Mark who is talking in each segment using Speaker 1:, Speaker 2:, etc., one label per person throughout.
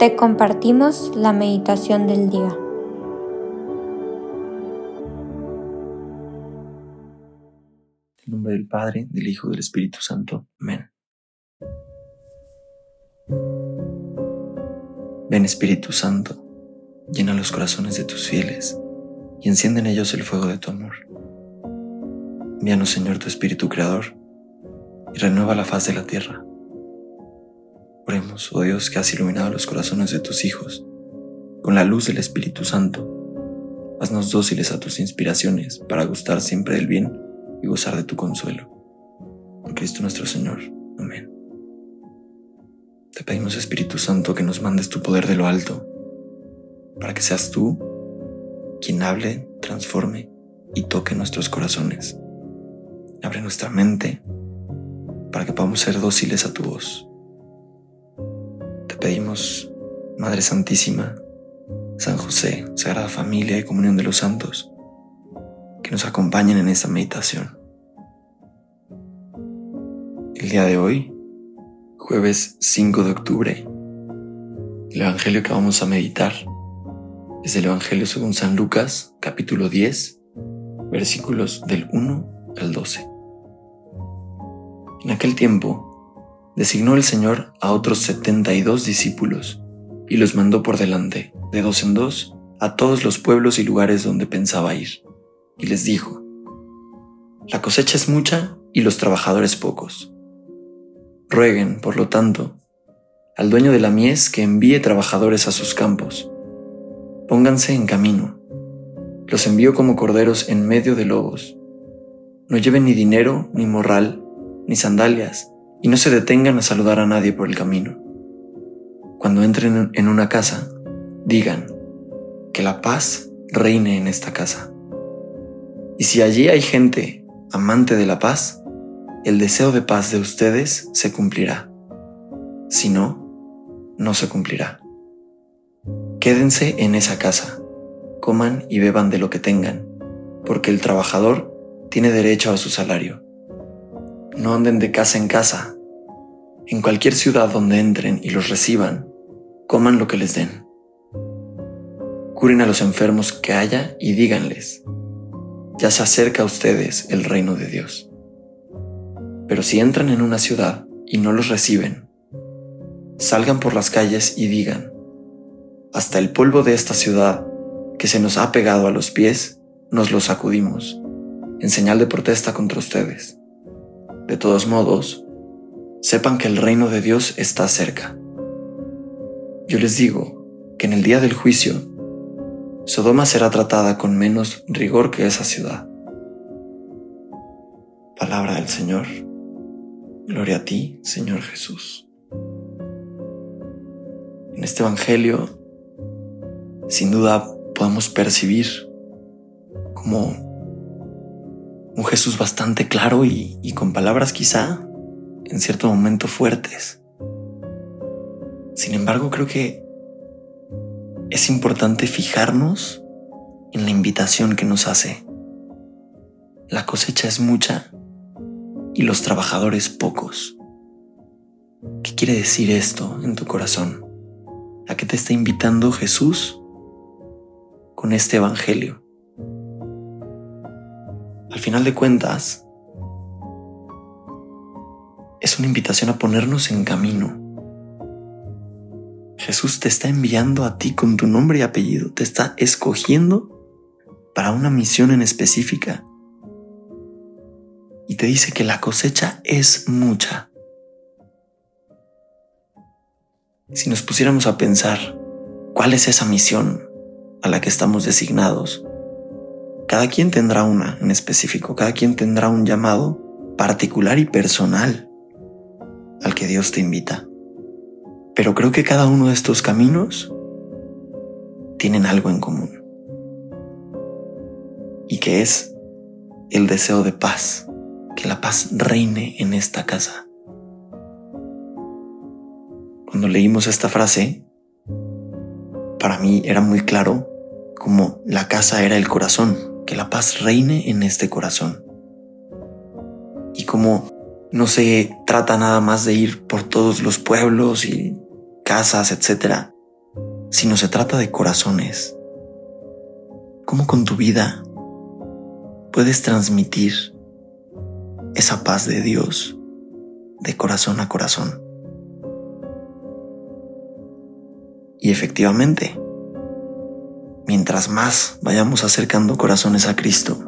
Speaker 1: te compartimos la meditación del día.
Speaker 2: En nombre del Padre, del Hijo y del Espíritu Santo. Amén. Ven Espíritu Santo, llena los corazones de tus fieles y enciende en ellos el fuego de tu amor. Envíanos Señor tu Espíritu Creador y renueva la faz de la tierra. Oh Dios, que has iluminado los corazones de tus hijos con la luz del Espíritu Santo. Haznos dóciles a tus inspiraciones para gustar siempre del bien y gozar de tu consuelo. Por Cristo nuestro Señor. Amén. Te pedimos, Espíritu Santo, que nos mandes tu poder de lo alto, para que seas tú quien hable, transforme y toque nuestros corazones. Abre nuestra mente para que podamos ser dóciles a tu voz. Pedimos, Madre Santísima, San José, Sagrada Familia y Comunión de los Santos, que nos acompañen en esta meditación. El día de hoy, jueves 5 de octubre, el Evangelio que vamos a meditar es el Evangelio según San Lucas, capítulo 10, versículos del 1 al 12. En aquel tiempo, designó el Señor a otros setenta y dos discípulos y los mandó por delante, de dos en dos, a todos los pueblos y lugares donde pensaba ir, y les dijo, La cosecha es mucha y los trabajadores pocos. Rueguen, por lo tanto, al dueño de la mies que envíe trabajadores a sus campos. Pónganse en camino. Los envío como corderos en medio de lobos. No lleven ni dinero, ni morral, ni sandalias, y no se detengan a saludar a nadie por el camino. Cuando entren en una casa, digan, que la paz reine en esta casa. Y si allí hay gente amante de la paz, el deseo de paz de ustedes se cumplirá. Si no, no se cumplirá. Quédense en esa casa, coman y beban de lo que tengan, porque el trabajador tiene derecho a su salario no anden de casa en casa. En cualquier ciudad donde entren y los reciban, coman lo que les den. Curen a los enfermos que haya y díganles, ya se acerca a ustedes el reino de Dios. Pero si entran en una ciudad y no los reciben, salgan por las calles y digan, hasta el polvo de esta ciudad que se nos ha pegado a los pies, nos lo sacudimos, en señal de protesta contra ustedes. De todos modos, sepan que el reino de Dios está cerca. Yo les digo que en el día del juicio, Sodoma será tratada con menos rigor que esa ciudad. Palabra del Señor. Gloria a ti, Señor Jesús. En este Evangelio, sin duda, podemos percibir cómo un Jesús bastante claro y, con palabras quizá en cierto momento fuertes. Sin embargo, creo que es importante fijarnos en la invitación que nos hace. La cosecha es mucha y los trabajadores pocos. ¿Qué quiere decir esto en tu corazón? ¿A qué te está invitando Jesús con este Evangelio? Al final de cuentas, es una invitación a ponernos en camino. Jesús te está enviando a ti con tu nombre y apellido, te está escogiendo para una misión en específica. Y te dice que la cosecha es mucha. Si nos pusiéramos a pensar cuál es esa misión a la que estamos designados, cada quien tendrá una en específico, cada quien tendrá un llamado particular y personal al que Dios te invita. Pero creo que cada uno de estos caminos tienen algo en común. Y que es el deseo de paz, que la paz reine en esta casa. Cuando leímos esta frase, para mí era muy claro como la casa era el corazón, que la paz reine en este corazón. Y como no se trata nada más de ir por todos los pueblos y casas, etcétera, sino se trata de corazones. ¿Cómo con tu vida puedes transmitir esa paz de Dios de corazón a corazón? Y efectivamente, mientras más vayamos acercando corazones a Cristo,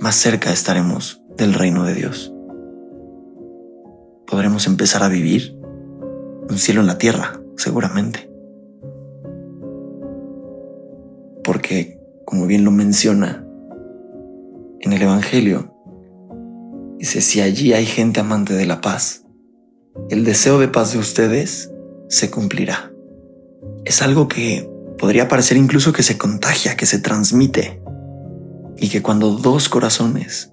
Speaker 2: más cerca estaremos del reino de Dios. Podremos empezar a vivir un cielo en la tierra, seguramente. Porque, como bien lo menciona en el Evangelio, dice, si allí hay gente amante de la paz, el deseo de paz de ustedes se cumplirá. Es algo que podría parecer incluso que se contagia, que se transmite, y que cuando dos corazones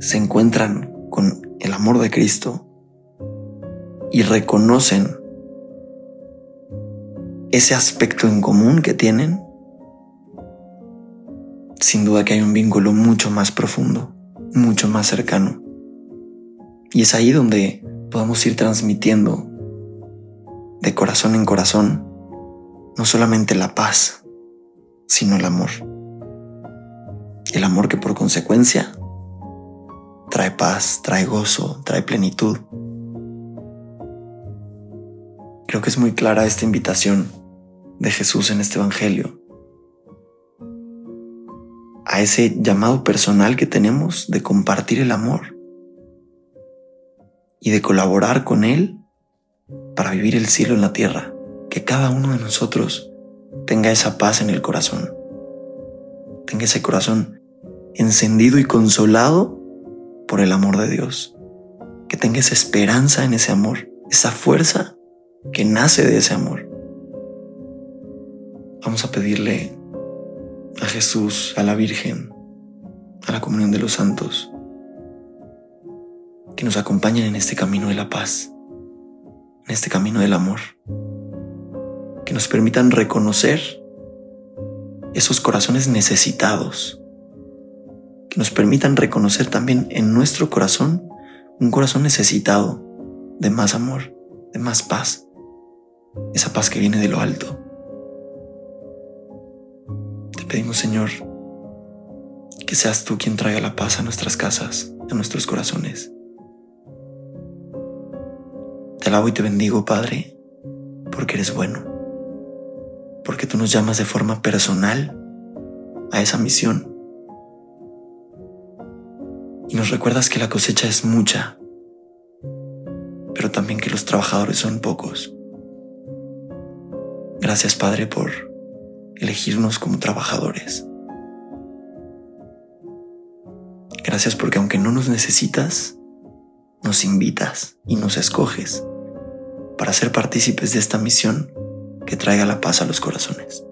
Speaker 2: se encuentran con el amor de Cristo y reconocen ese aspecto en común que tienen, sin duda que hay un vínculo mucho más profundo, mucho más cercano. Y es ahí donde podemos ir transmitiendo de corazón en corazón no solamente la paz, sino el amor. El amor que por consecuencia trae paz, trae gozo, trae plenitud. Creo que es muy clara esta invitación de Jesús en este Evangelio a ese llamado personal que tenemos de compartir el amor y de colaborar con Él para vivir el cielo en la tierra, que cada uno de nosotros tenga esa paz en el corazón, tenga ese corazón encendido y consolado por el amor de Dios, que tenga esa esperanza en ese amor, esa fuerza que nace de ese amor. Vamos a pedirle a Jesús, a la Virgen, a la comunión de los santos, que nos acompañen en este camino de la paz, en este camino del amor, que nos permitan reconocer esos corazones necesitados, que nos permitan reconocer también en nuestro corazón un corazón necesitado de más amor, de más paz, esa paz que viene de lo alto. Te pedimos, Señor, que seas tú quien traiga la paz a nuestras casas, a nuestros corazones. Te alabo y te bendigo, Padre, porque eres bueno, porque tú nos llamas de forma personal a esa misión y nos recuerdas que la cosecha es mucha, pero también que los trabajadores son pocos. Gracias Padre por elegirnos como trabajadores. Gracias porque aunque no nos necesitas, nos invitas y nos escoges para ser partícipes de esta misión que traiga la paz a los corazones.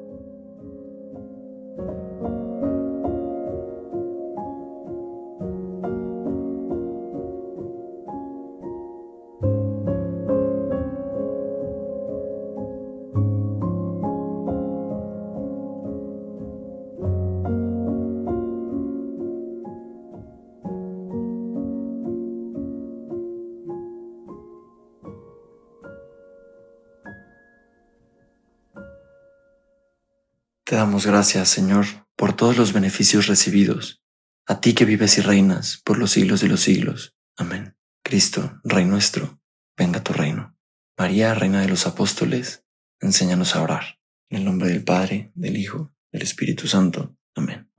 Speaker 2: Te damos gracias, Señor, por todos los beneficios recibidos, a ti que vives y reinas por los siglos de los siglos. Amén. Cristo, Rey nuestro, venga tu reino. María, Reina de los Apóstoles, enséñanos a orar. En el nombre del Padre, del Hijo, del Espíritu Santo. Amén.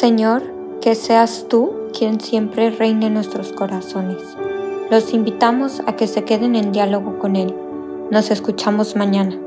Speaker 1: Señor, que seas tú quien siempre reine en nuestros corazones los invitamos a que se queden en diálogo con Él. Nos escuchamos mañana.